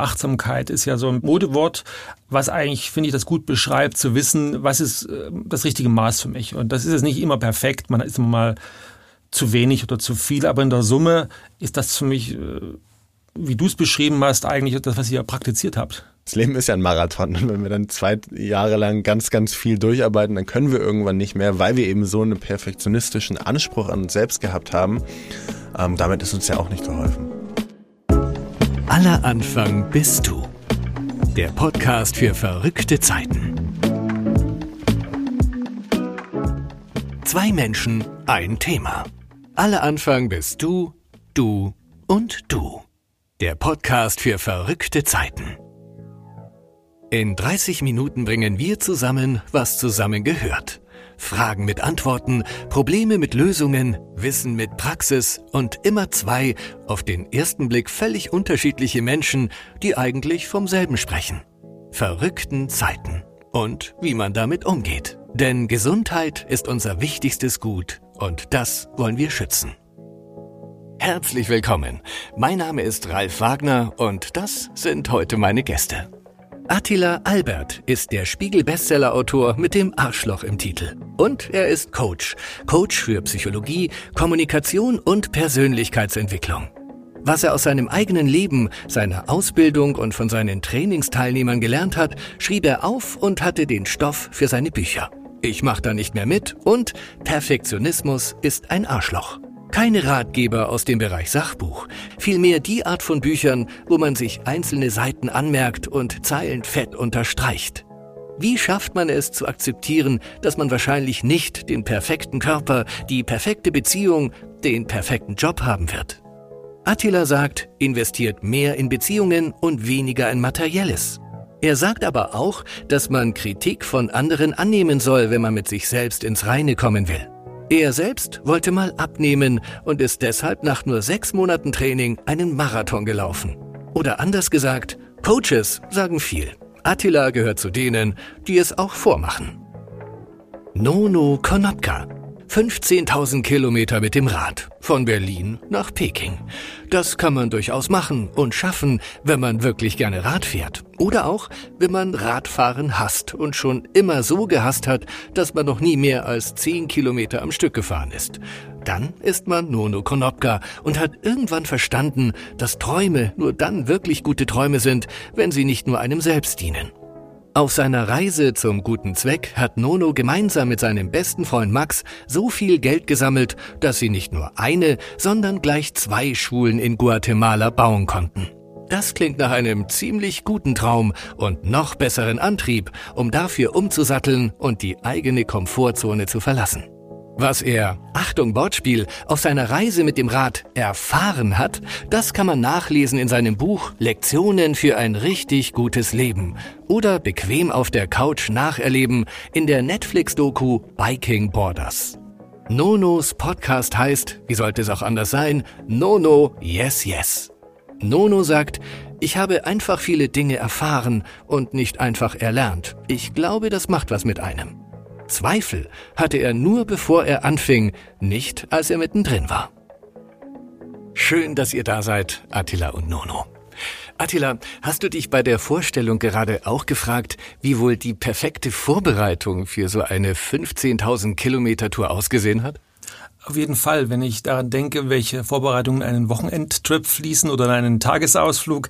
Achtsamkeit ist ja so ein Modewort, was eigentlich, finde ich, das gut beschreibt, zu wissen, was ist äh, das richtige Maß für mich. Und das ist jetzt nicht immer perfekt, man ist immer mal zu wenig oder zu viel, aber in der Summe ist das für mich, äh, wie du es beschrieben hast, eigentlich das, was ihr praktiziert habt. Das Leben ist ja ein Marathon und wenn wir dann zwei Jahre lang ganz, ganz viel durcharbeiten, dann können wir irgendwann nicht mehr, weil wir eben so einen perfektionistischen Anspruch an uns selbst gehabt haben. Ähm, damit ist uns ja auch nicht geholfen. Aller Anfang bist du. Der Podcast für verrückte Zeiten. Zwei Menschen, ein Thema. Aller Anfang bist du, du und du. Der Podcast für verrückte Zeiten. In 30 Minuten bringen wir zusammen, was zusammen gehört. Fragen mit Antworten, Probleme mit Lösungen, Wissen mit Praxis und immer zwei, auf den ersten Blick völlig unterschiedliche Menschen, die eigentlich vom selben sprechen. Verrückten Zeiten. Und wie man damit umgeht. Denn Gesundheit ist unser wichtigstes Gut und das wollen wir schützen. Herzlich willkommen. Mein Name ist Ralf Wagner und das sind heute meine Gäste. Attila Albert ist der Spiegel-Bestseller-Autor mit dem Arschloch im Titel. Und er ist Coach. Coach für Psychologie, Kommunikation und Persönlichkeitsentwicklung. Was er aus seinem eigenen Leben, seiner Ausbildung und von seinen Trainingsteilnehmern gelernt hat, schrieb er auf und hatte den Stoff für seine Bücher. Ich mach da nicht mehr mit und Perfektionismus ist ein Arschloch. Keine Ratgeber aus dem Bereich Sachbuch, vielmehr die Art von Büchern, wo man sich einzelne Seiten anmerkt und Zeilen fett unterstreicht. Wie schafft man es zu akzeptieren, dass man wahrscheinlich nicht den perfekten Körper, die perfekte Beziehung, den perfekten Job haben wird? Attila sagt, investiert mehr in Beziehungen und weniger in Materielles. Er sagt aber auch, dass man Kritik von anderen annehmen soll, wenn man mit sich selbst ins Reine kommen will. Er selbst wollte mal abnehmen und ist deshalb nach nur sechs Monaten Training einen Marathon gelaufen. Oder anders gesagt, Coaches sagen viel. Attila gehört zu denen, die es auch vormachen. Nono Konopka 15.000 Kilometer mit dem Rad von Berlin nach Peking. Das kann man durchaus machen und schaffen, wenn man wirklich gerne Rad fährt. Oder auch, wenn man Radfahren hasst und schon immer so gehasst hat, dass man noch nie mehr als 10 Kilometer am Stück gefahren ist. Dann ist man Nono Konopka und hat irgendwann verstanden, dass Träume nur dann wirklich gute Träume sind, wenn sie nicht nur einem selbst dienen. Auf seiner Reise zum guten Zweck hat Nono gemeinsam mit seinem besten Freund Max so viel Geld gesammelt, dass sie nicht nur eine, sondern gleich zwei Schulen in Guatemala bauen konnten. Das klingt nach einem ziemlich guten Traum und noch besseren Antrieb, um dafür umzusatteln und die eigene Komfortzone zu verlassen. Was er, Achtung Wortspiel, auf seiner Reise mit dem Rad erfahren hat, das kann man nachlesen in seinem Buch Lektionen für ein richtig gutes Leben oder bequem auf der Couch nacherleben in der Netflix-Doku Biking Borders. Nonos Podcast heißt, wie sollte es auch anders sein, Nono Yes Yes. Nono sagt, ich habe einfach viele Dinge erfahren und nicht einfach erlernt. Ich glaube, das macht was mit einem. Zweifel hatte er nur bevor er anfing, nicht als er mittendrin war. Schön, dass ihr da seid, Attila und Nono. Attila, hast du dich bei der Vorstellung gerade auch gefragt, wie wohl die perfekte Vorbereitung für so eine 15.000 Kilometer Tour ausgesehen hat? Auf jeden Fall, wenn ich daran denke, welche Vorbereitungen einen Wochenendtrip fließen oder einen Tagesausflug,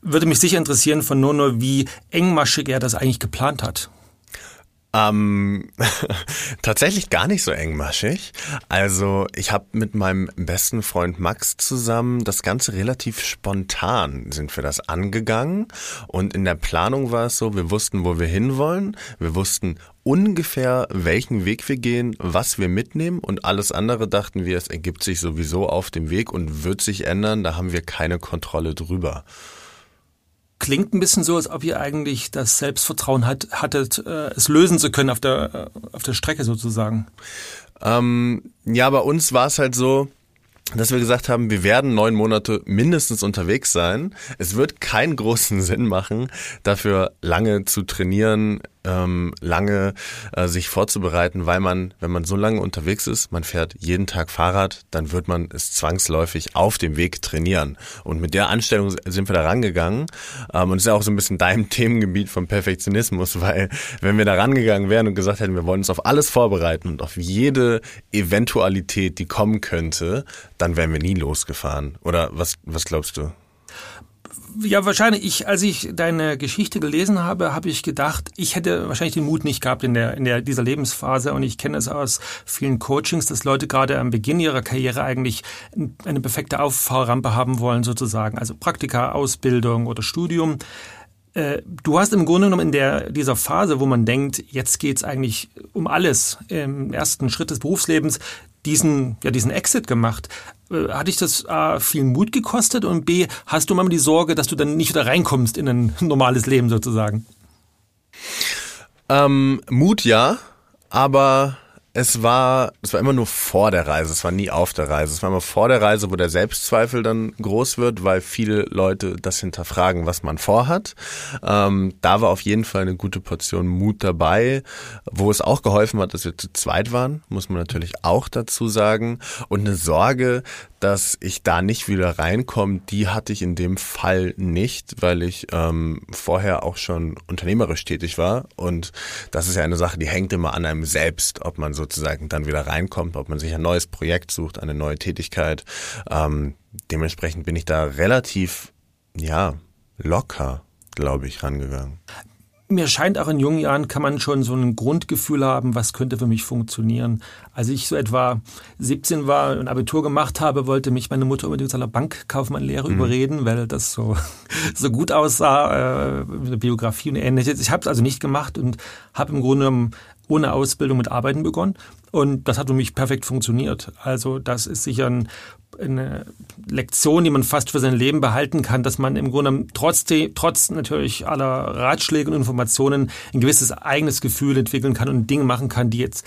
würde mich sicher interessieren von Nono, wie engmaschig er das eigentlich geplant hat. Ähm, tatsächlich gar nicht so engmaschig. Also ich habe mit meinem besten Freund Max zusammen das Ganze relativ spontan sind wir das angegangen. Und in der Planung war es so, wir wussten, wo wir hinwollen, wir wussten ungefähr, welchen Weg wir gehen, was wir mitnehmen. Und alles andere dachten wir, es ergibt sich sowieso auf dem Weg und wird sich ändern, da haben wir keine Kontrolle drüber klingt ein bisschen so, als ob ihr eigentlich das Selbstvertrauen hat, hattet, äh, es lösen zu können auf der, äh, auf der Strecke sozusagen. Ähm, ja, bei uns war es halt so, dass wir gesagt haben, wir werden neun Monate mindestens unterwegs sein. Es wird keinen großen Sinn machen, dafür lange zu trainieren ähm, lange äh, sich vorzubereiten, weil man, wenn man so lange unterwegs ist, man fährt jeden Tag Fahrrad, dann wird man es zwangsläufig auf dem Weg trainieren. Und mit der Anstellung sind wir da rangegangen. Ähm, und es ist ja auch so ein bisschen dein Themengebiet vom Perfektionismus, weil wenn wir da rangegangen wären und gesagt hätten, wir wollen uns auf alles vorbereiten und auf jede Eventualität, die kommen könnte, dann wären wir nie losgefahren. Oder was, was glaubst du? Ja, wahrscheinlich. Ich, als ich deine Geschichte gelesen habe, habe ich gedacht, ich hätte wahrscheinlich den Mut nicht gehabt in der in der dieser Lebensphase. Und ich kenne es aus vielen Coachings, dass Leute gerade am Beginn ihrer Karriere eigentlich eine perfekte Auffahrrampe haben wollen, sozusagen. Also Praktika, Ausbildung oder Studium. Äh, du hast im Grunde genommen in der, dieser Phase, wo man denkt, jetzt geht's eigentlich um alles im ersten Schritt des Berufslebens, diesen, ja, diesen Exit gemacht. Äh, hat dich das A, viel Mut gekostet und B, hast du mal die Sorge, dass du dann nicht wieder reinkommst in ein normales Leben sozusagen? Ähm, Mut ja, aber es war, es war immer nur vor der Reise, es war nie auf der Reise. Es war immer vor der Reise, wo der Selbstzweifel dann groß wird, weil viele Leute das hinterfragen, was man vorhat. Ähm, da war auf jeden Fall eine gute Portion Mut dabei, wo es auch geholfen hat, dass wir zu zweit waren, muss man natürlich auch dazu sagen. Und eine Sorge, dass ich da nicht wieder reinkomme, die hatte ich in dem Fall nicht, weil ich ähm, vorher auch schon unternehmerisch tätig war. Und das ist ja eine Sache, die hängt immer an einem selbst, ob man sozusagen dann wieder reinkommt, ob man sich ein neues Projekt sucht, eine neue Tätigkeit. Ähm, dementsprechend bin ich da relativ, ja, locker, glaube ich, rangegangen mir scheint auch in jungen Jahren kann man schon so ein Grundgefühl haben, was könnte für mich funktionieren. Als ich so etwa 17 war und Abitur gemacht habe, wollte mich meine Mutter unbedingt zu einer Bankkaufmannlehre mhm. überreden, weil das so, so gut aussah, äh, eine Biografie und ähnliches. Ich habe es also nicht gemacht und habe im Grunde genommen ohne Ausbildung mit Arbeiten begonnen. Und das hat für mich perfekt funktioniert. Also das ist sicher ein eine Lektion, die man fast für sein Leben behalten kann, dass man im Grunde trotzdem, trotz natürlich aller Ratschläge und Informationen ein gewisses eigenes Gefühl entwickeln kann und Dinge machen kann, die jetzt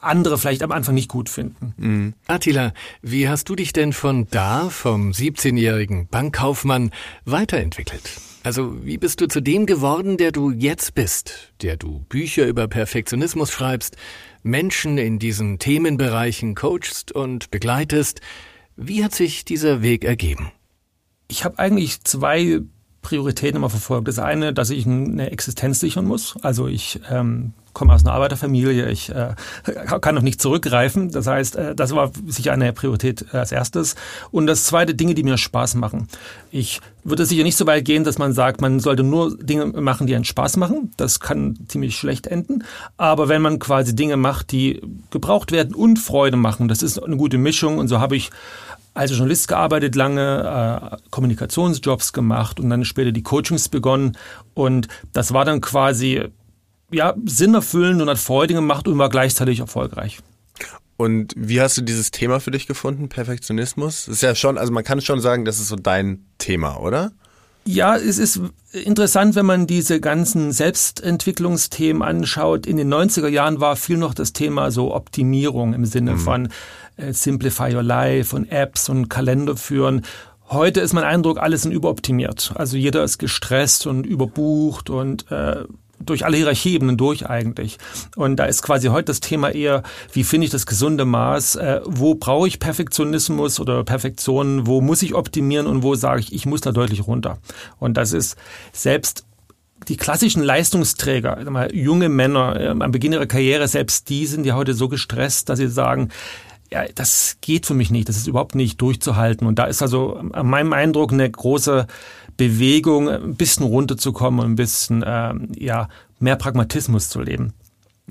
andere vielleicht am Anfang nicht gut finden. Mhm. Attila, wie hast du dich denn von da, vom 17-jährigen Bankkaufmann, weiterentwickelt? Also wie bist du zu dem geworden, der du jetzt bist, der du Bücher über Perfektionismus schreibst, Menschen in diesen Themenbereichen coachst und begleitest, wie hat sich dieser Weg ergeben? Ich habe eigentlich zwei Prioritäten immer verfolgt. Das eine, dass ich eine Existenz sichern muss. Also ich ähm, komme aus einer Arbeiterfamilie, ich äh, kann noch nicht zurückgreifen. Das heißt, äh, das war sicher eine Priorität als erstes. Und das zweite, Dinge, die mir Spaß machen. Ich würde sicher nicht so weit gehen, dass man sagt, man sollte nur Dinge machen, die einen Spaß machen. Das kann ziemlich schlecht enden. Aber wenn man quasi Dinge macht, die gebraucht werden und Freude machen, das ist eine gute Mischung. Und so habe ich als Journalist gearbeitet, lange äh, Kommunikationsjobs gemacht und dann später die Coachings begonnen. Und das war dann quasi ja, sinnerfüllend und hat Freude gemacht und war gleichzeitig erfolgreich. Und wie hast du dieses Thema für dich gefunden, Perfektionismus? Das ist ja schon, also man kann schon sagen, das ist so dein Thema, oder? Ja, es ist interessant, wenn man diese ganzen Selbstentwicklungsthemen anschaut. In den 90er Jahren war viel noch das Thema so Optimierung im Sinne mhm. von äh, Simplify Your Life und Apps und Kalender führen. Heute ist mein Eindruck, alles sind überoptimiert. Also jeder ist gestresst und überbucht und äh, durch alle Hierarchieebenen durch eigentlich. Und da ist quasi heute das Thema eher, wie finde ich das gesunde Maß? Äh, wo brauche ich Perfektionismus oder Perfektion? Wo muss ich optimieren und wo sage ich, ich muss da deutlich runter? Und das ist selbst die klassischen Leistungsträger, junge Männer äh, am Beginn ihrer Karriere, selbst die sind ja heute so gestresst, dass sie sagen, ja, das geht für mich nicht, das ist überhaupt nicht durchzuhalten. Und da ist also an meinem Eindruck eine große Bewegung, ein bisschen runterzukommen und ein bisschen ähm, ja, mehr Pragmatismus zu leben.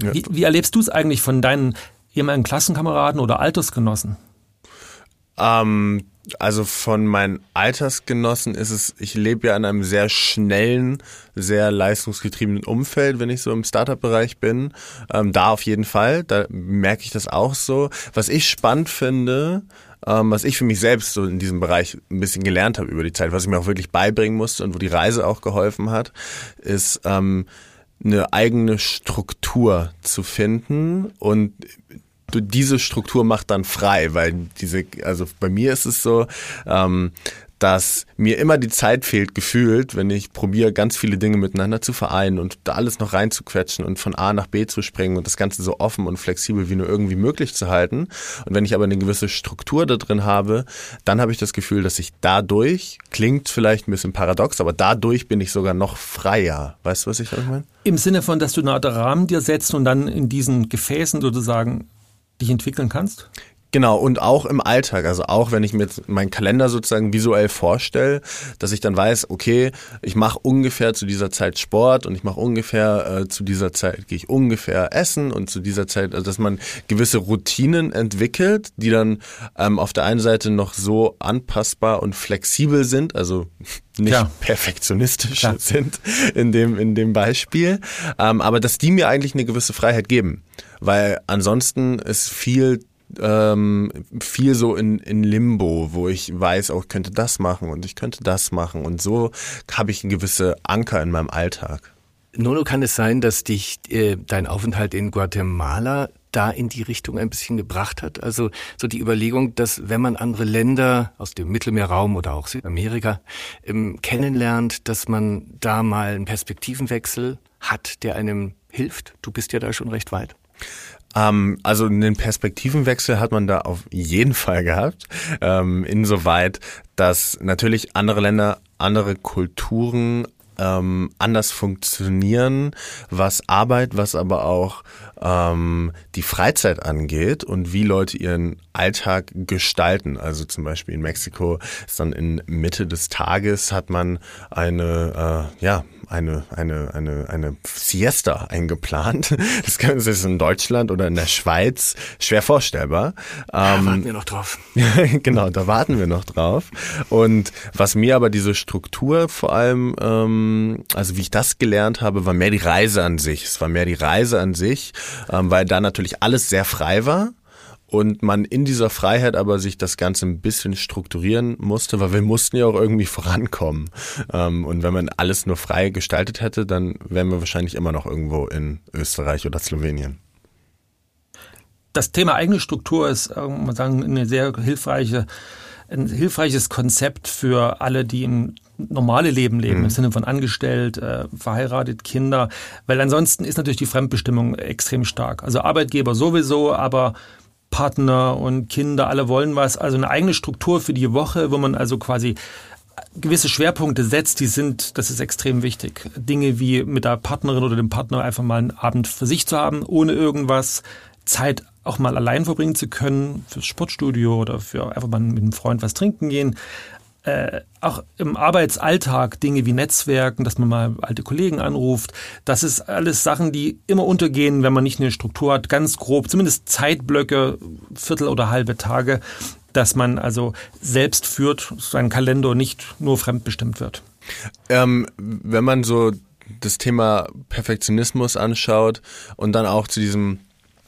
Ja. Wie, wie erlebst du es eigentlich von deinen ehemaligen Klassenkameraden oder Altersgenossen? Ähm, also von meinen Altersgenossen ist es, ich lebe ja in einem sehr schnellen, sehr leistungsgetriebenen Umfeld, wenn ich so im Startup-Bereich bin. Ähm, da auf jeden Fall, da merke ich das auch so. Was ich spannend finde, ähm, was ich für mich selbst so in diesem Bereich ein bisschen gelernt habe über die Zeit, was ich mir auch wirklich beibringen musste und wo die Reise auch geholfen hat, ist ähm, eine eigene Struktur zu finden und diese Struktur macht dann frei, weil diese, also bei mir ist es so, ähm, dass mir immer die Zeit fehlt, gefühlt, wenn ich probiere, ganz viele Dinge miteinander zu vereinen und da alles noch reinzuquetschen und von A nach B zu springen und das Ganze so offen und flexibel wie nur irgendwie möglich zu halten. Und wenn ich aber eine gewisse Struktur da drin habe, dann habe ich das Gefühl, dass ich dadurch, klingt vielleicht ein bisschen paradox, aber dadurch bin ich sogar noch freier. Weißt du, was ich meine? Im Sinne von, dass du eine Art Rahmen dir setzt und dann in diesen Gefäßen sozusagen dich entwickeln kannst? Genau, und auch im Alltag, also auch wenn ich mir jetzt meinen Kalender sozusagen visuell vorstelle, dass ich dann weiß, okay, ich mache ungefähr zu dieser Zeit Sport und ich mache ungefähr äh, zu dieser Zeit gehe ich ungefähr essen und zu dieser Zeit, also dass man gewisse Routinen entwickelt, die dann ähm, auf der einen Seite noch so anpassbar und flexibel sind, also nicht Klar. perfektionistisch Klar. sind in dem, in dem Beispiel, ähm, aber dass die mir eigentlich eine gewisse Freiheit geben, weil ansonsten ist viel ähm, viel so in, in Limbo, wo ich weiß, auch oh, ich könnte das machen und ich könnte das machen. Und so habe ich gewisse Anker in meinem Alltag. Nono, kann es sein, dass dich äh, dein Aufenthalt in Guatemala da in die Richtung ein bisschen gebracht hat? Also so die Überlegung, dass wenn man andere Länder aus dem Mittelmeerraum oder auch Südamerika ähm, kennenlernt, dass man da mal einen Perspektivenwechsel hat, der einem hilft. Du bist ja da schon recht weit. Ähm, also einen Perspektivenwechsel hat man da auf jeden Fall gehabt. Ähm, insoweit, dass natürlich andere Länder, andere Kulturen ähm, anders funktionieren, was Arbeit, was aber auch ähm, die Freizeit angeht und wie Leute ihren Alltag gestalten. Also zum Beispiel in Mexiko ist dann in Mitte des Tages hat man eine, äh, ja, eine, eine, eine, eine Siesta eingeplant. Das ist in Deutschland oder in der Schweiz schwer vorstellbar. Da ähm, warten wir noch drauf. genau, da warten wir noch drauf. Und was mir aber diese Struktur vor allem, ähm, also wie ich das gelernt habe, war mehr die Reise an sich. Es war mehr die Reise an sich, ähm, weil da natürlich alles sehr frei war und man in dieser Freiheit aber sich das Ganze ein bisschen strukturieren musste, weil wir mussten ja auch irgendwie vorankommen. Ähm, und wenn man alles nur frei gestaltet hätte, dann wären wir wahrscheinlich immer noch irgendwo in Österreich oder Slowenien. Das Thema eigene Struktur ist, äh, man sagen, eine sehr hilfreiche, ein hilfreiches Konzept für alle, die im normale Leben leben, mhm. im Sinne von angestellt, äh, verheiratet, Kinder, weil ansonsten ist natürlich die Fremdbestimmung extrem stark. Also Arbeitgeber sowieso, aber Partner und Kinder, alle wollen was. Also eine eigene Struktur für die Woche, wo man also quasi gewisse Schwerpunkte setzt, die sind, das ist extrem wichtig. Dinge wie mit der Partnerin oder dem Partner einfach mal einen Abend für sich zu haben, ohne irgendwas, Zeit auch mal allein verbringen zu können, fürs Sportstudio oder für einfach mal mit einem Freund was trinken gehen äh, auch im Arbeitsalltag Dinge wie Netzwerken, dass man mal alte Kollegen anruft, das ist alles Sachen, die immer untergehen, wenn man nicht eine Struktur hat, ganz grob, zumindest Zeitblöcke, Viertel oder halbe Tage, dass man also selbst führt, sein Kalender nicht nur fremdbestimmt wird. Ähm, wenn man so das Thema Perfektionismus anschaut und dann auch zu diesem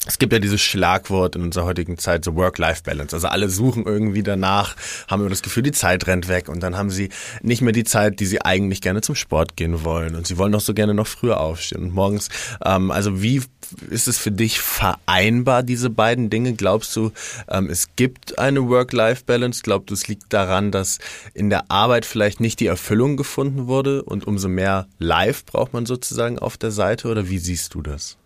es gibt ja dieses Schlagwort in unserer heutigen Zeit, so Work-Life-Balance. Also alle suchen irgendwie danach, haben immer das Gefühl, die Zeit rennt weg und dann haben sie nicht mehr die Zeit, die sie eigentlich gerne zum Sport gehen wollen und sie wollen doch so gerne noch früher aufstehen und morgens. Ähm, also wie ist es für dich vereinbar, diese beiden Dinge? Glaubst du, ähm, es gibt eine Work-Life-Balance? Glaubst du, es liegt daran, dass in der Arbeit vielleicht nicht die Erfüllung gefunden wurde und umso mehr Live braucht man sozusagen auf der Seite oder wie siehst du das?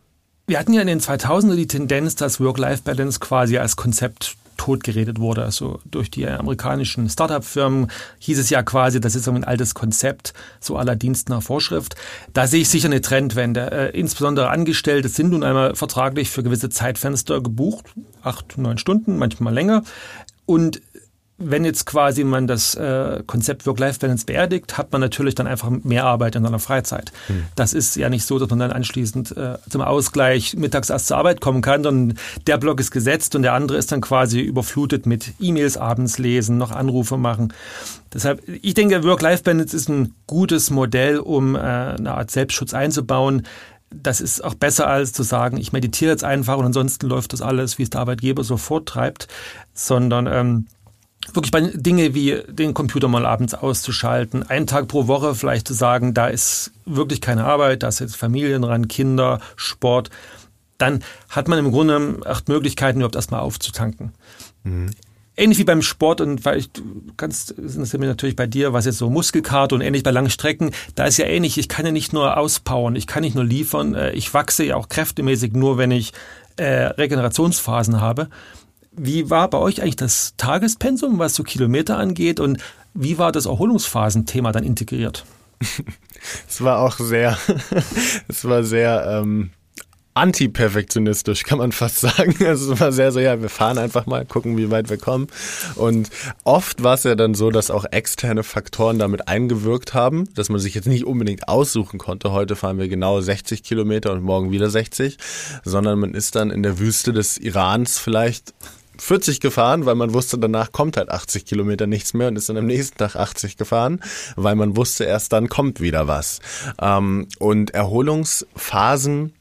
Wir hatten ja in den 2000er die Tendenz, dass Work-Life-Balance quasi als Konzept totgeredet wurde. Also durch die amerikanischen Startup-Firmen hieß es ja quasi, das ist ein altes Konzept, so aller Dienst nach Vorschrift. Da sehe ich sicher eine Trendwende. Äh, insbesondere Angestellte sind nun einmal vertraglich für gewisse Zeitfenster gebucht, acht, neun Stunden, manchmal länger. Und wenn jetzt quasi man das äh, Konzept Work-Life-Balance beerdigt, hat man natürlich dann einfach mehr Arbeit in seiner Freizeit. Hm. Das ist ja nicht so, dass man dann anschließend äh, zum Ausgleich mittags erst zur Arbeit kommen kann, sondern der Block ist gesetzt und der andere ist dann quasi überflutet mit E-Mails abends lesen, noch Anrufe machen. Deshalb, ich denke, Work-Life-Balance ist ein gutes Modell, um äh, eine Art Selbstschutz einzubauen das ist auch besser als zu sagen, ich meditiere jetzt einfach und ansonsten läuft das alles, wie es der Arbeitgeber so vortreibt, sondern ähm, wirklich bei Dinge wie den Computer mal abends auszuschalten, einen Tag pro Woche vielleicht zu sagen, da ist wirklich keine Arbeit, da ist jetzt Familien dran, Kinder, Sport, dann hat man im Grunde acht Möglichkeiten, überhaupt erstmal aufzutanken. Mhm. ähnlich wie beim Sport und weil ich ganz interessiert mich natürlich bei dir, was jetzt so Muskelkater und ähnlich bei langen Strecken, da ist ja ähnlich, ich kann ja nicht nur auspowern, ich kann nicht nur liefern, äh, ich wachse ja auch kräftemäßig nur, wenn ich äh, Regenerationsphasen habe. Wie war bei euch eigentlich das Tagespensum, was so Kilometer angeht und wie war das Erholungsphasenthema dann integriert? Es war auch sehr, es war sehr ähm, anti-perfektionistisch, kann man fast sagen. Also es war sehr so, ja, wir fahren einfach mal, gucken, wie weit wir kommen. Und oft war es ja dann so, dass auch externe Faktoren damit eingewirkt haben, dass man sich jetzt nicht unbedingt aussuchen konnte, heute fahren wir genau 60 Kilometer und morgen wieder 60, sondern man ist dann in der Wüste des Irans vielleicht 40 gefahren, weil man wusste, danach kommt halt 80 Kilometer nichts mehr und ist dann am nächsten Tag 80 gefahren, weil man wusste, erst dann kommt wieder was. Ähm, und Erholungsphasen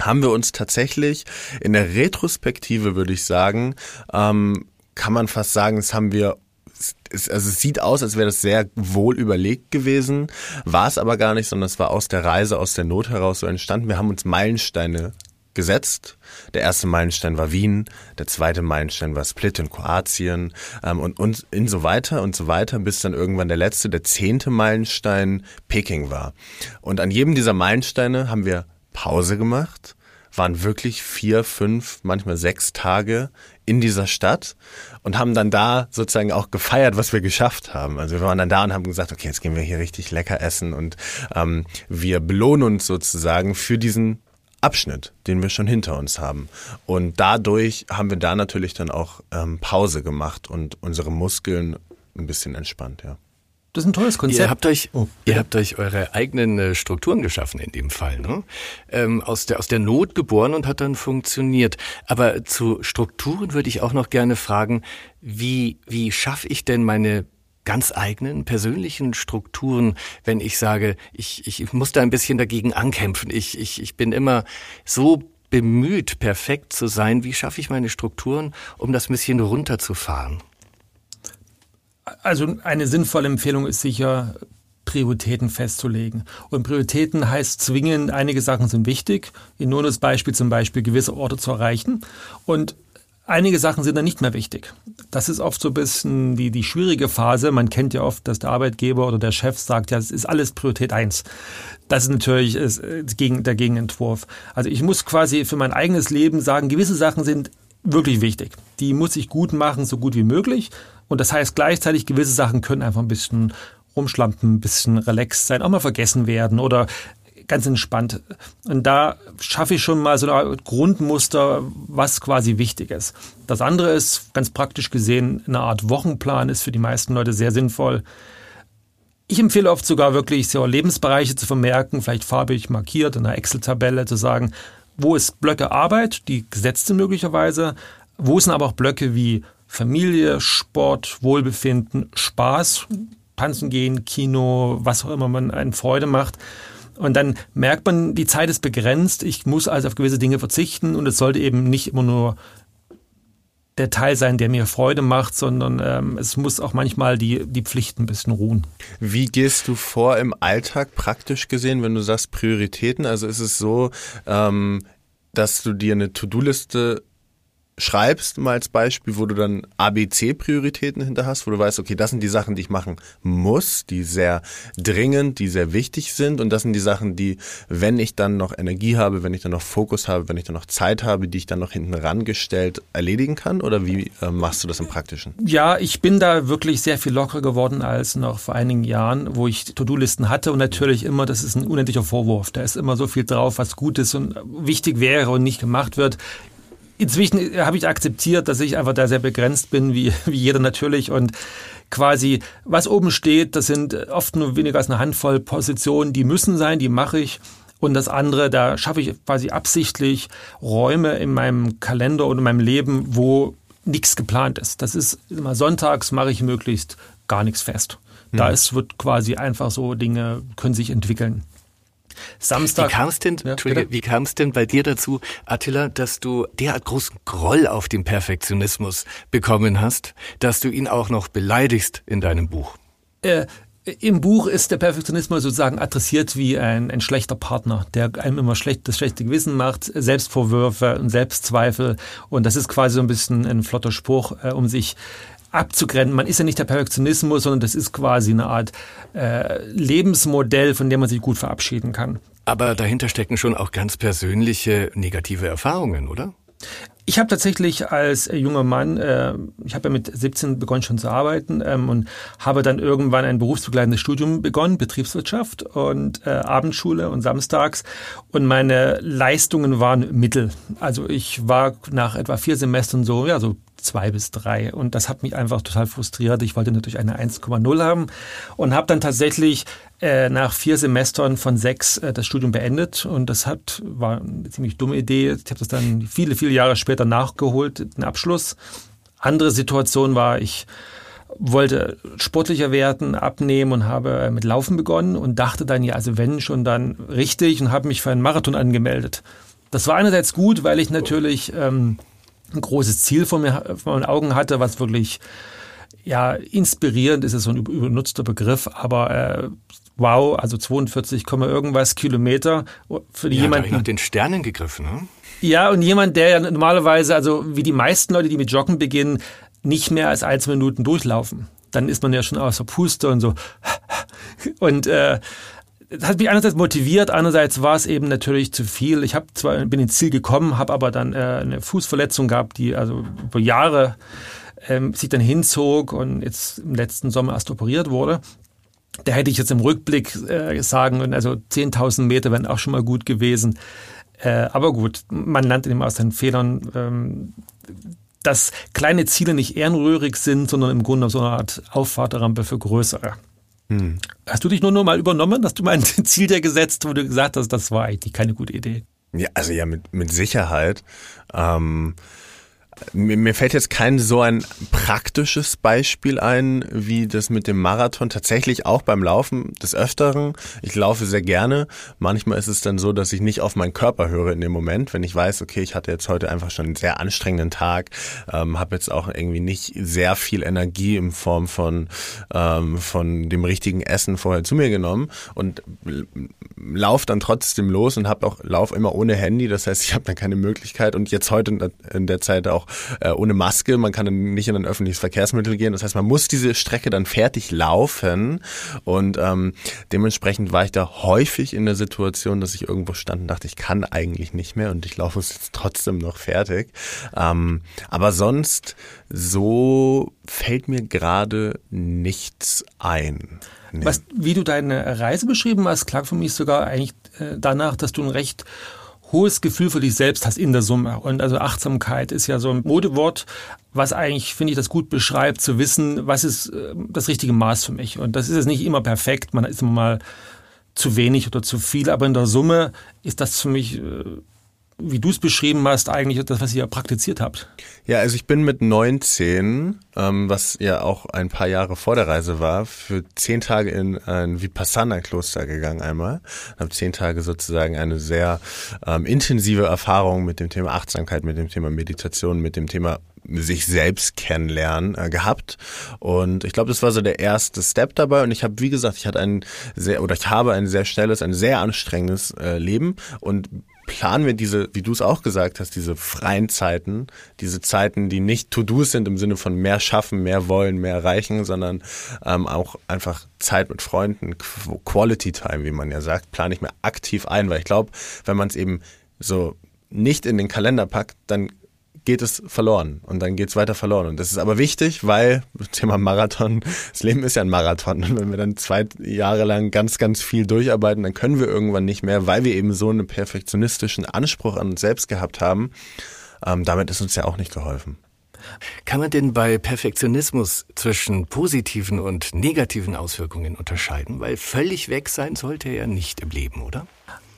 haben wir uns tatsächlich in der Retrospektive, würde ich sagen, ähm, kann man fast sagen, das haben wir es, also es sieht aus, als wäre das sehr wohl überlegt gewesen, war es aber gar nicht, sondern es war aus der Reise, aus der Not heraus so entstanden. Wir haben uns Meilensteine gesetzt. Der erste Meilenstein war Wien, der zweite Meilenstein war Split in Kroatien ähm, und, und in so weiter und so weiter, bis dann irgendwann der letzte, der zehnte Meilenstein Peking war. Und an jedem dieser Meilensteine haben wir Pause gemacht, waren wirklich vier, fünf, manchmal sechs Tage in dieser Stadt und haben dann da sozusagen auch gefeiert, was wir geschafft haben. Also wir waren dann da und haben gesagt, okay, jetzt gehen wir hier richtig lecker essen und ähm, wir belohnen uns sozusagen für diesen Abschnitt, den wir schon hinter uns haben. Und dadurch haben wir da natürlich dann auch ähm, Pause gemacht und unsere Muskeln ein bisschen entspannt, ja. Das ist ein tolles Konzept. Ihr habt euch, oh, ihr habt euch eure eigenen äh, Strukturen geschaffen in dem Fall, ne? Ähm, aus der aus der Not geboren und hat dann funktioniert. Aber zu Strukturen würde ich auch noch gerne fragen: Wie wie schaffe ich denn meine ganz eigenen persönlichen Strukturen, wenn ich sage, ich, ich muss da ein bisschen dagegen ankämpfen. Ich, ich, ich bin immer so bemüht, perfekt zu sein. Wie schaffe ich meine Strukturen, um das ein bisschen runterzufahren? Also eine sinnvolle Empfehlung ist sicher, Prioritäten festzulegen. Und Prioritäten heißt zwingend, einige Sachen sind wichtig. In nur das Beispiel zum Beispiel gewisse Orte zu erreichen. Und einige Sachen sind dann nicht mehr wichtig. Das ist oft so ein bisschen die, die schwierige Phase. Man kennt ja oft, dass der Arbeitgeber oder der Chef sagt, ja, es ist alles Priorität eins. Das ist natürlich der Gegenentwurf. Also ich muss quasi für mein eigenes Leben sagen, gewisse Sachen sind wirklich wichtig. Die muss ich gut machen, so gut wie möglich. Und das heißt gleichzeitig, gewisse Sachen können einfach ein bisschen rumschlampen, ein bisschen relaxed sein, auch mal vergessen werden oder ganz entspannt. Und da schaffe ich schon mal so ein Grundmuster, was quasi wichtig ist. Das andere ist, ganz praktisch gesehen, eine Art Wochenplan ist für die meisten Leute sehr sinnvoll. Ich empfehle oft sogar wirklich so Lebensbereiche zu vermerken, vielleicht farbig markiert in einer Excel-Tabelle zu sagen, wo ist Blöcke Arbeit, die gesetzt sind möglicherweise, wo sind aber auch Blöcke wie Familie, Sport, Wohlbefinden, Spaß, Tanzen gehen, Kino, was auch immer man einen Freude macht. Und dann merkt man, die Zeit ist begrenzt, ich muss also auf gewisse Dinge verzichten und es sollte eben nicht immer nur der Teil sein, der mir Freude macht, sondern ähm, es muss auch manchmal die, die Pflicht ein bisschen ruhen. Wie gehst du vor im Alltag praktisch gesehen, wenn du sagst Prioritäten? Also ist es so, ähm, dass du dir eine To-Do-Liste schreibst, mal als Beispiel, wo du dann ABC-Prioritäten hinter hast, wo du weißt, okay, das sind die Sachen, die ich machen muss, die sehr dringend, die sehr wichtig sind und das sind die Sachen, die, wenn ich dann noch Energie habe, wenn ich dann noch Fokus habe, wenn ich dann noch Zeit habe, die ich dann noch hinten rangestellt erledigen kann oder wie äh, machst du das im Praktischen? Ja, ich bin da wirklich sehr viel lockerer geworden als noch vor einigen Jahren, wo ich To-Do-Listen hatte und natürlich immer, das ist ein unendlicher Vorwurf, da ist immer so viel drauf, was gut ist und wichtig wäre und nicht gemacht wird. Inzwischen habe ich akzeptiert, dass ich einfach da sehr begrenzt bin, wie, wie jeder natürlich und quasi, was oben steht, das sind oft nur weniger als eine Handvoll Positionen, die müssen sein, die mache ich. Und das andere, da schaffe ich quasi absichtlich Räume in meinem Kalender oder in meinem Leben, wo nichts geplant ist. Das ist immer sonntags mache ich möglichst gar nichts fest. Da mhm. ist, wird quasi einfach so Dinge können sich entwickeln. Samstag. Wie kam es denn, ja, wie kam es denn bei dir dazu, Attila, dass du derart großen Groll auf den Perfektionismus bekommen hast, dass du ihn auch noch beleidigst in deinem Buch? Äh, im Buch ist der Perfektionismus sozusagen adressiert wie ein, ein schlechter Partner, der einem immer schlecht, das schlechte Gewissen macht, Selbstvorwürfe und Selbstzweifel. Und das ist quasi so ein bisschen ein flotter Spruch, äh, um sich abzugrenzen. Man ist ja nicht der Perfektionismus, sondern das ist quasi eine Art äh, Lebensmodell, von dem man sich gut verabschieden kann. Aber dahinter stecken schon auch ganz persönliche negative Erfahrungen, oder? Ich habe tatsächlich als junger Mann, äh, ich habe ja mit 17 begonnen schon zu arbeiten ähm, und habe dann irgendwann ein berufsbegleitendes Studium begonnen, Betriebswirtschaft und äh, Abendschule und samstags. Und meine Leistungen waren mittel. Also ich war nach etwa vier Semestern so, ja, so zwei bis drei. Und das hat mich einfach total frustriert. Ich wollte natürlich eine 1,0 haben und habe dann tatsächlich äh, nach vier Semestern von sechs äh, das Studium beendet. Und das hat, war eine ziemlich dumme Idee. Ich habe das dann viele, viele Jahre später nachgeholt, den Abschluss. Andere Situation war, ich wollte sportlicher werden, abnehmen und habe mit Laufen begonnen und dachte dann, ja, also wenn schon dann richtig und habe mich für einen Marathon angemeldet. Das war einerseits gut, weil ich natürlich ähm, ein großes Ziel vor mir vor meinen Augen hatte, was wirklich ja inspirierend ist, ist so ein übernutzter Begriff, aber äh, wow, also 42, irgendwas Kilometer für ja, jemanden. nach den Sternen gegriffen, ne? Ja, und jemand, der ja normalerweise, also wie die meisten Leute, die mit Joggen beginnen, nicht mehr als ein, zwei Minuten durchlaufen. Dann ist man ja schon außer Puste und so. Und äh, das hat mich einerseits motiviert, andererseits war es eben natürlich zu viel. Ich habe zwar bin ins Ziel gekommen, habe aber dann äh, eine Fußverletzung gehabt, die also über Jahre ähm, sich dann hinzog und jetzt im letzten Sommer erst operiert wurde. Da hätte ich jetzt im Rückblick äh, sagen können, also 10.000 Meter wären auch schon mal gut gewesen. Äh, aber gut, man lernt eben aus seinen Fehlern, ähm, dass kleine Ziele nicht ehrenrührig sind, sondern im Grunde so eine Art Auffahrterrampe für größere. Hm. Hast du dich nur noch mal übernommen? Hast du mal ein Ziel dir gesetzt, wo du gesagt hast, das war eigentlich keine gute Idee? Ja, also ja, mit, mit Sicherheit. Ähm, mir, mir fällt jetzt kein so ein praktisches Beispiel ein, wie das mit dem Marathon. Tatsächlich auch beim Laufen des Öfteren. Ich laufe sehr gerne. Manchmal ist es dann so, dass ich nicht auf meinen Körper höre in dem Moment, wenn ich weiß, okay, ich hatte jetzt heute einfach schon einen sehr anstrengenden Tag, ähm, habe jetzt auch irgendwie nicht sehr viel Energie in Form von ähm, von dem richtigen Essen vorher zu mir genommen und lauf dann trotzdem los und habe auch lauf immer ohne Handy. Das heißt, ich habe dann keine Möglichkeit und jetzt heute in der Zeit auch äh, ohne Maske, man kann nicht in ein öffentliches Verkehrsmittel gehen. Das heißt, man muss diese Strecke dann fertig laufen und ähm, dementsprechend war ich da häufig in der Situation, dass ich irgendwo stand und dachte, ich kann eigentlich nicht mehr und ich laufe es jetzt trotzdem noch fertig. Ähm, aber sonst so fällt mir gerade nichts ein. Nee. Was, wie du deine Reise beschrieben hast, klang für mich sogar eigentlich äh, danach, dass du ein recht hohes Gefühl für dich selbst hast in der Summe. Und also Achtsamkeit ist ja so ein Modewort, was eigentlich, finde ich, das gut beschreibt, zu wissen, was ist äh, das richtige Maß für mich. Und das ist jetzt nicht immer perfekt, man ist immer mal zu wenig oder zu viel, aber in der Summe ist das für mich äh, wie du es beschrieben hast, eigentlich das, was ihr praktiziert habt. Ja, also ich bin mit 19, ähm, was ja auch ein paar Jahre vor der Reise war, für zehn Tage in ein Vipassana-Kloster gegangen einmal. Habe zehn Tage sozusagen eine sehr ähm, intensive Erfahrung mit dem Thema Achtsamkeit, mit dem Thema Meditation, mit dem Thema sich selbst kennenlernen äh, gehabt und ich glaube, das war so der erste Step dabei und ich habe wie gesagt, ich hatte ein sehr oder ich habe ein sehr schnelles, ein sehr anstrengendes äh, Leben und planen wir diese, wie du es auch gesagt hast, diese freien Zeiten, diese Zeiten, die nicht To-Dos sind im Sinne von mehr schaffen, mehr wollen, mehr erreichen, sondern ähm, auch einfach Zeit mit Freunden, Quality Time, wie man ja sagt, plane ich mir aktiv ein, weil ich glaube, wenn man es eben so nicht in den Kalender packt, dann geht es verloren und dann geht es weiter verloren. Und das ist aber wichtig, weil Thema Marathon, das Leben ist ja ein Marathon. Und wenn wir dann zwei Jahre lang ganz, ganz viel durcharbeiten, dann können wir irgendwann nicht mehr, weil wir eben so einen perfektionistischen Anspruch an uns selbst gehabt haben. Ähm, damit ist uns ja auch nicht geholfen. Kann man denn bei Perfektionismus zwischen positiven und negativen Auswirkungen unterscheiden? Weil völlig weg sein sollte er ja nicht im Leben, oder?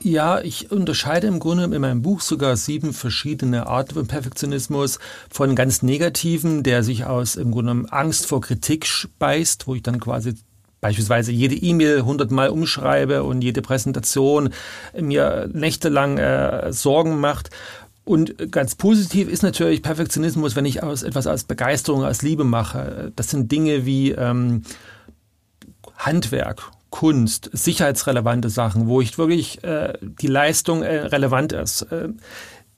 Ja, ich unterscheide im Grunde in meinem Buch sogar sieben verschiedene Arten von Perfektionismus. Von ganz negativen, der sich aus im Grunde Angst vor Kritik speist, wo ich dann quasi beispielsweise jede E-Mail hundertmal umschreibe und jede Präsentation mir nächtelang äh, Sorgen macht. Und ganz positiv ist natürlich Perfektionismus, wenn ich aus etwas als Begeisterung, als Liebe mache. Das sind Dinge wie ähm, Handwerk Kunst, sicherheitsrelevante Sachen, wo ich wirklich äh, die Leistung äh, relevant ist. Äh,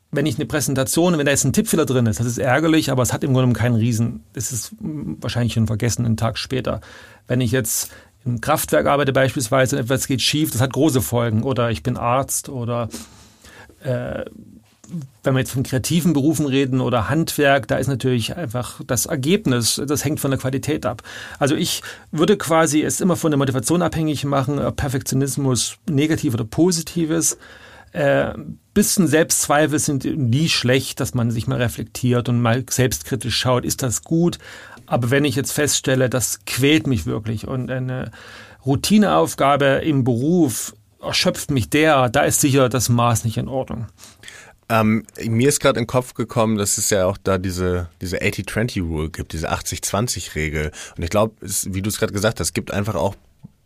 wenn ich eine Präsentation, wenn da jetzt ein Tippfehler drin ist, das ist ärgerlich, aber es hat im Grunde genommen keinen Riesen. Das ist wahrscheinlich schon vergessen einen Tag später. Wenn ich jetzt im Kraftwerk arbeite beispielsweise und etwas geht schief, das hat große Folgen. Oder ich bin Arzt oder äh, wenn wir jetzt von kreativen Berufen reden oder Handwerk, da ist natürlich einfach das Ergebnis, das hängt von der Qualität ab. Also ich würde quasi es immer von der Motivation abhängig machen, Perfektionismus negativ oder positives. Äh, bisschen Selbstzweifel sind nie schlecht, dass man sich mal reflektiert und mal selbstkritisch schaut, ist das gut? Aber wenn ich jetzt feststelle, das quält mich wirklich und eine Routineaufgabe im Beruf erschöpft mich der, da ist sicher das Maß nicht in Ordnung. Ähm, mir ist gerade in den Kopf gekommen, dass es ja auch da diese, diese 80-20-Rule gibt, diese 80-20-Regel. Und ich glaube, wie du es gerade gesagt hast, es gibt einfach auch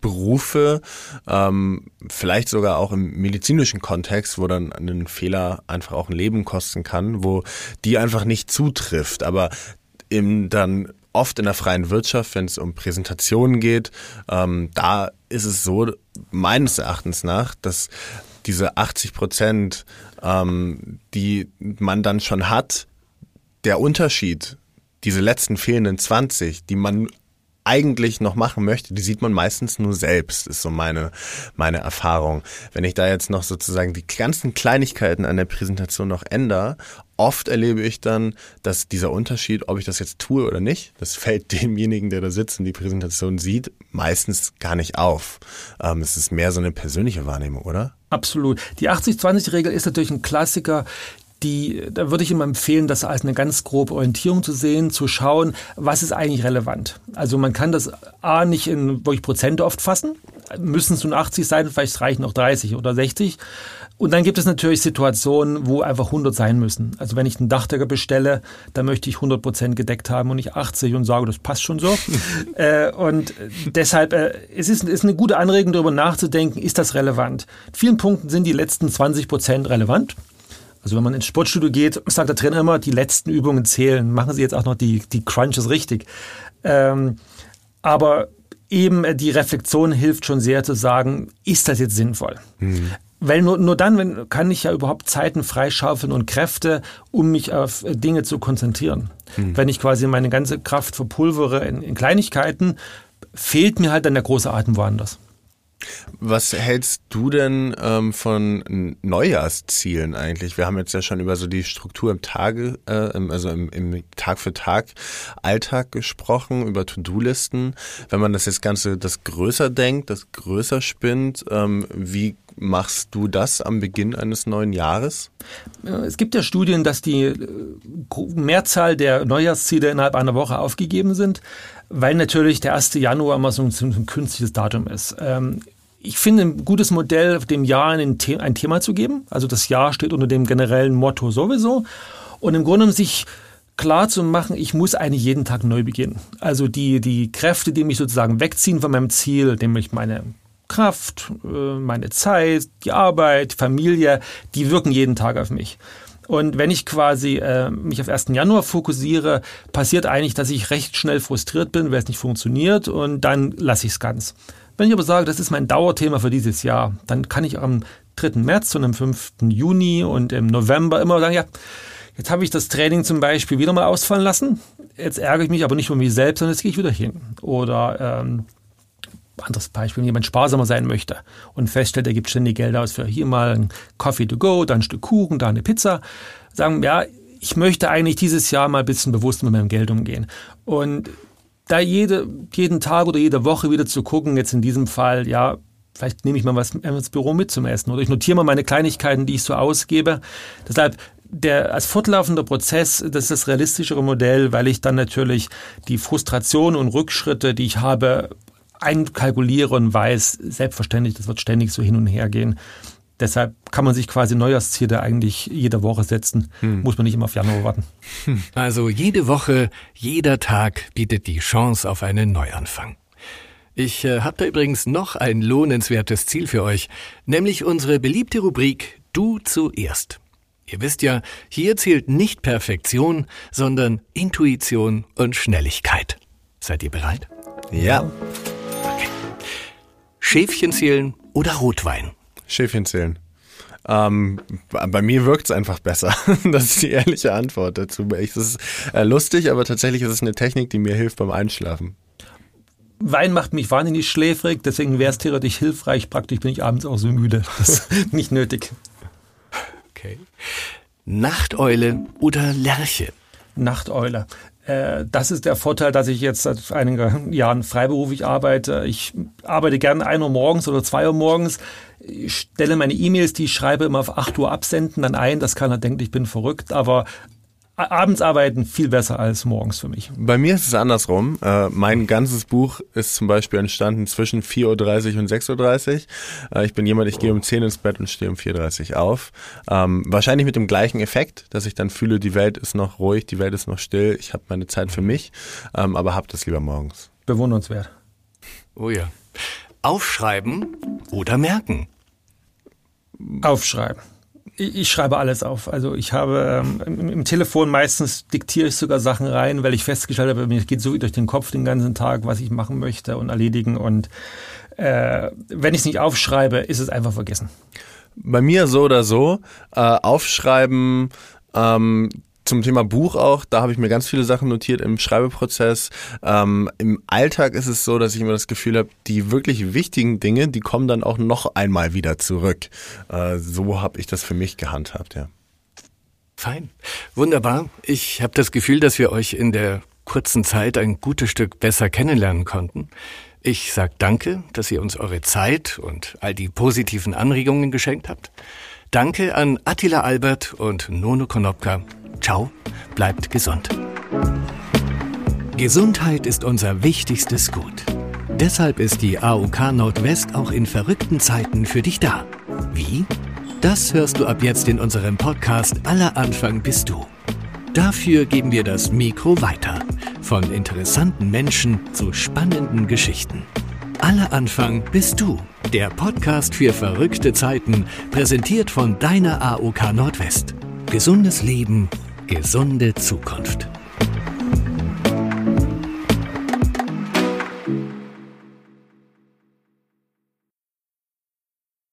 Berufe, ähm, vielleicht sogar auch im medizinischen Kontext, wo dann ein Fehler einfach auch ein Leben kosten kann, wo die einfach nicht zutrifft. Aber im dann oft in der freien Wirtschaft, wenn es um Präsentationen geht, ähm, da ist es so, meines Erachtens nach, dass diese 80 Prozent, ähm, die man dann schon hat, der Unterschied, diese letzten fehlenden 20, die man eigentlich noch machen möchte, die sieht man meistens nur selbst, ist so meine, meine Erfahrung. Wenn ich da jetzt noch sozusagen die ganzen Kleinigkeiten an der Präsentation noch ändere, oft erlebe ich dann, dass dieser Unterschied, ob ich das jetzt tue oder nicht, das fällt demjenigen, der da sitzt und die Präsentation sieht, meistens gar nicht auf. Ähm, es ist mehr so eine persönliche Wahrnehmung, oder? Absolut. Die 80-20-Regel ist natürlich ein Klassiker, die, da würde ich immer empfehlen, das als eine ganz grobe Orientierung zu sehen, zu schauen, was ist eigentlich relevant. Also man kann das A nicht in wirklich Prozente oft fassen, müssen es nun 80 sein, vielleicht reichen auch 30 oder 60. Und dann gibt es natürlich Situationen, wo einfach 100 sein müssen. Also wenn ich einen Dachdecker bestelle, dann möchte ich 100 Prozent gedeckt haben und nicht 80 und sage, das passt schon so. äh, und deshalb, äh, es ist, ist eine gute Anregung, darüber nachzudenken, ist das relevant? In vielen Punkten sind die letzten 20 Prozent relevant. Also wenn man ins Sportstudio geht, sagt der Trainer immer, die letzten Übungen zählen. Machen Sie jetzt auch noch die, die Crunches richtig. Ähm, aber eben die Reflexion hilft schon sehr zu sagen, ist das jetzt sinnvoll? Mhm. Weil nur, nur dann wenn, kann ich ja überhaupt Zeiten freischaufeln und Kräfte, um mich auf Dinge zu konzentrieren. Mhm. Wenn ich quasi meine ganze Kraft verpulvere in, in Kleinigkeiten, fehlt mir halt dann der große Atem woanders. Was hältst du denn ähm, von Neujahrszielen eigentlich? Wir haben jetzt ja schon über so die Struktur im Tage, äh, also im, im Tag für Tag Alltag gesprochen, über To-Do-Listen. Wenn man das jetzt Ganze das größer denkt, das größer spinnt, ähm, wie machst du das am Beginn eines neuen Jahres? Es gibt ja Studien, dass die äh, Mehrzahl der Neujahrsziele innerhalb einer Woche aufgegeben sind weil natürlich der 1. Januar immer so ein, ein künstliches Datum ist. Ähm, ich finde ein gutes Modell, dem Jahr ein, ein Thema zu geben. Also das Jahr steht unter dem generellen Motto sowieso. Und im Grunde sich klar zu machen, ich muss eigentlich jeden Tag neu beginnen. Also die, die Kräfte, die mich sozusagen wegziehen von meinem Ziel, nämlich meine Kraft, äh, meine Zeit, die Arbeit, Familie, die wirken jeden Tag auf mich. Und wenn ich quasi äh, mich auf 1. Januar fokussiere, passiert eigentlich, dass ich recht schnell frustriert bin, weil es nicht funktioniert und dann lasse ich es ganz. Wenn ich aber sage, das ist mein Dauerthema für dieses Jahr, dann kann ich am 3. März und am 5. Juni und im November immer sagen, ja, jetzt habe ich das Training zum Beispiel wieder mal ausfallen lassen. Jetzt ärgere ich mich aber nicht um mich selbst, sondern jetzt gehe ich wieder hin. Oder ähm, anderes Beispiel, wenn jemand sparsamer sein möchte und feststellt, er gibt ständig Geld aus für hier mal ein Coffee to go, da ein Stück Kuchen, da eine Pizza, sagen, ja, ich möchte eigentlich dieses Jahr mal ein bisschen bewusst mit meinem Geld umgehen. Und da jede, jeden Tag oder jede Woche wieder zu gucken, jetzt in diesem Fall, ja, vielleicht nehme ich mal was ins Büro mit zum Essen oder ich notiere mal meine Kleinigkeiten, die ich so ausgebe. Deshalb der als fortlaufender Prozess, das ist das realistischere Modell, weil ich dann natürlich die Frustration und Rückschritte, die ich habe, einkalkuliere und weiß, selbstverständlich, das wird ständig so hin und her gehen. Deshalb kann man sich quasi Neujahrsziele eigentlich jede Woche setzen. Hm. Muss man nicht immer auf Januar warten. Also jede Woche, jeder Tag bietet die Chance auf einen Neuanfang. Ich äh, habe da übrigens noch ein lohnenswertes Ziel für euch, nämlich unsere beliebte Rubrik Du zuerst. Ihr wisst ja, hier zählt nicht Perfektion, sondern Intuition und Schnelligkeit. Seid ihr bereit? Ja. Schäfchen zählen oder Rotwein? Schäfchen zählen. Ähm, bei mir wirkt es einfach besser. das ist die ehrliche Antwort dazu. Es ist äh, lustig, aber tatsächlich ist es eine Technik, die mir hilft beim Einschlafen. Wein macht mich wahnsinnig schläfrig, deswegen wäre es theoretisch hilfreich. Praktisch bin ich abends auch so müde. Das ist nicht nötig. Okay. Nachteule oder Lerche? Nachteule. Äh, das ist der Vorteil, dass ich jetzt seit einigen Jahren freiberuflich arbeite. Ich arbeite gerne ein Uhr morgens oder zwei Uhr morgens. Ich stelle meine E-Mails, die ich schreibe, immer auf 8 Uhr absenden, dann ein, dass keiner denkt, ich bin verrückt. Aber abends arbeiten viel besser als morgens für mich. Bei mir ist es andersrum. Äh, mein ganzes Buch ist zum Beispiel entstanden zwischen 4.30 Uhr und 6.30 Uhr. Äh, ich bin jemand, ich gehe um 10 ins Bett und stehe um 4.30 Uhr auf. Ähm, wahrscheinlich mit dem gleichen Effekt, dass ich dann fühle, die Welt ist noch ruhig, die Welt ist noch still, ich habe meine Zeit für mich, ähm, aber habe das lieber morgens. Bewundernswert. Oh ja. Aufschreiben oder merken? Aufschreiben. Ich schreibe alles auf. Also ich habe ähm, im, Telefon meistens diktiere ich sogar Sachen rein, weil ich festgestellt habe, mir geht so durch den Kopf den ganzen Tag, was ich machen möchte und erledigen. Und äh, wenn ich es nicht aufschreibe, ist es einfach vergessen. Bei mir so oder so. Äh, aufschreiben ähm, zum Thema Buch auch, da habe ich mir ganz viele Sachen notiert im Schreibeprozess. Ähm, Im Alltag ist es so, dass ich immer das Gefühl habe, die wirklich wichtigen Dinge, die kommen dann auch noch einmal wieder zurück. Äh, so habe ich das für mich gehandhabt, ja. Fein. Wunderbar. Ich habe das Gefühl, dass wir euch in der kurzen Zeit ein gutes Stück besser kennenlernen konnten. Ich sag danke, dass ihr uns eure Zeit und all die positiven Anregungen geschenkt habt. Danke an Attila Albert und Nono Konopka Ciao, bleibt gesund. Gesundheit ist unser wichtigstes Gut. Deshalb ist die AOK Nordwest auch in verrückten Zeiten für dich da. Wie? Das hörst du ab jetzt in unserem Podcast Aller Anfang bist du. Dafür geben wir das Mikro weiter. Von interessanten Menschen zu spannenden Geschichten. Aller Anfang bist du. Der Podcast für verrückte Zeiten, präsentiert von deiner AOK Nordwest. Gesundes Leben Gesunde Zukunft.